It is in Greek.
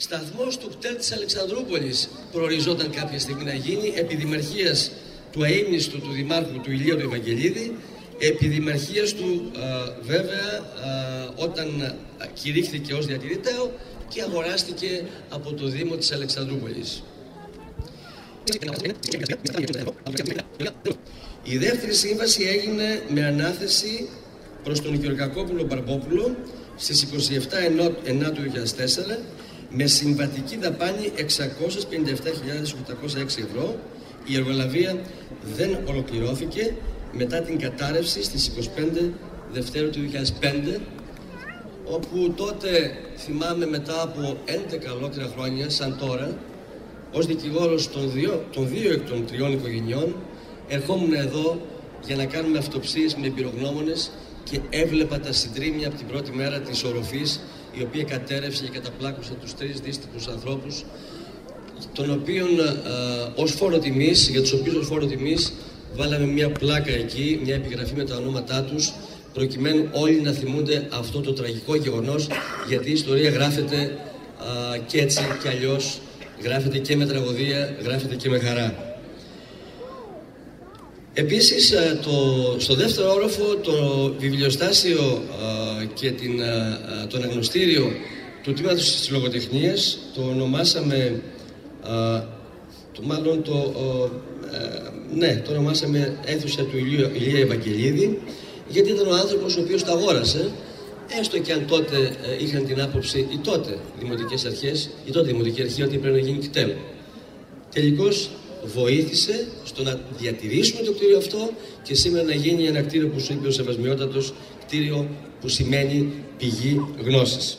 Σταθμός του κτέλ της Αλεξανδρούπολης προοριζόταν κάποια στιγμή να γίνει επί δημαρχίας του αείμνηστου του Δημάρχου του Ηλία του Ευαγγελίδη επί δημαρχίας του βέβαια όταν κηρύχθηκε ως διατηρητέο και αγοράστηκε από το Δήμο της Αλεξανδρούπολης. Η δεύτερη σύμβαση έγινε με ανάθεση προς τον Γεωργακόπουλο Μπαρμπόπουλο στις 27 Ενά του 2004 με συμβατική δαπάνη 657.806 ευρώ. Η εργολαβία δεν ολοκληρώθηκε μετά την κατάρρευση στις 25 Δευτέρου του 2005 όπου τότε θυμάμαι μετά από 11 ολόκληρα χρόνια σαν τώρα ως δικηγόρος των δύο, των δύο εκ των τριών οικογενειών ερχόμουν εδώ για να κάνουμε αυτοψίες με εμπειρογνώμονες και έβλεπα τα συντρίμια από την πρώτη μέρα της οροφής η οποία κατέρευσε και καταπλάκωσε τους τρεις δύστιχους ανθρώπους των οποίων α, ως φόρο τιμής, για τους οποίους ως φόρο τιμής βάλαμε μια πλάκα εκεί, μια επιγραφή με τα ονόματά τους προκειμένου όλοι να θυμούνται αυτό το τραγικό γεγονός γιατί η ιστορία γράφεται α, και έτσι και αλλιώς γράφεται και με τραγωδία, γράφεται και με χαρά. Επίσης, ε, το, στο δεύτερο όροφο το βιβλιοστάσιο ε, και την, ε, το αναγνωστήριο του τμήματος της λογοτεχνίας το ονομάσαμε, το, μάλλον το, ναι, το ονομάσαμε αίθουσα του Ηλία, Ηλία Ευαγγελίδη γιατί ήταν ο άνθρωπος ο οποίος τα αγόρασε έστω και αν τότε είχαν την άποψη οι τότε δημοτικές αρχές, η τότε δημοτική αρχή ότι πρέπει να γίνει κτέλ. Τελικώς βοήθησε στο να διατηρήσουμε το κτίριο αυτό και σήμερα να γίνει ένα κτίριο που σου είπε ο Σεβασμιότατος, κτίριο που σημαίνει πηγή γνώσης.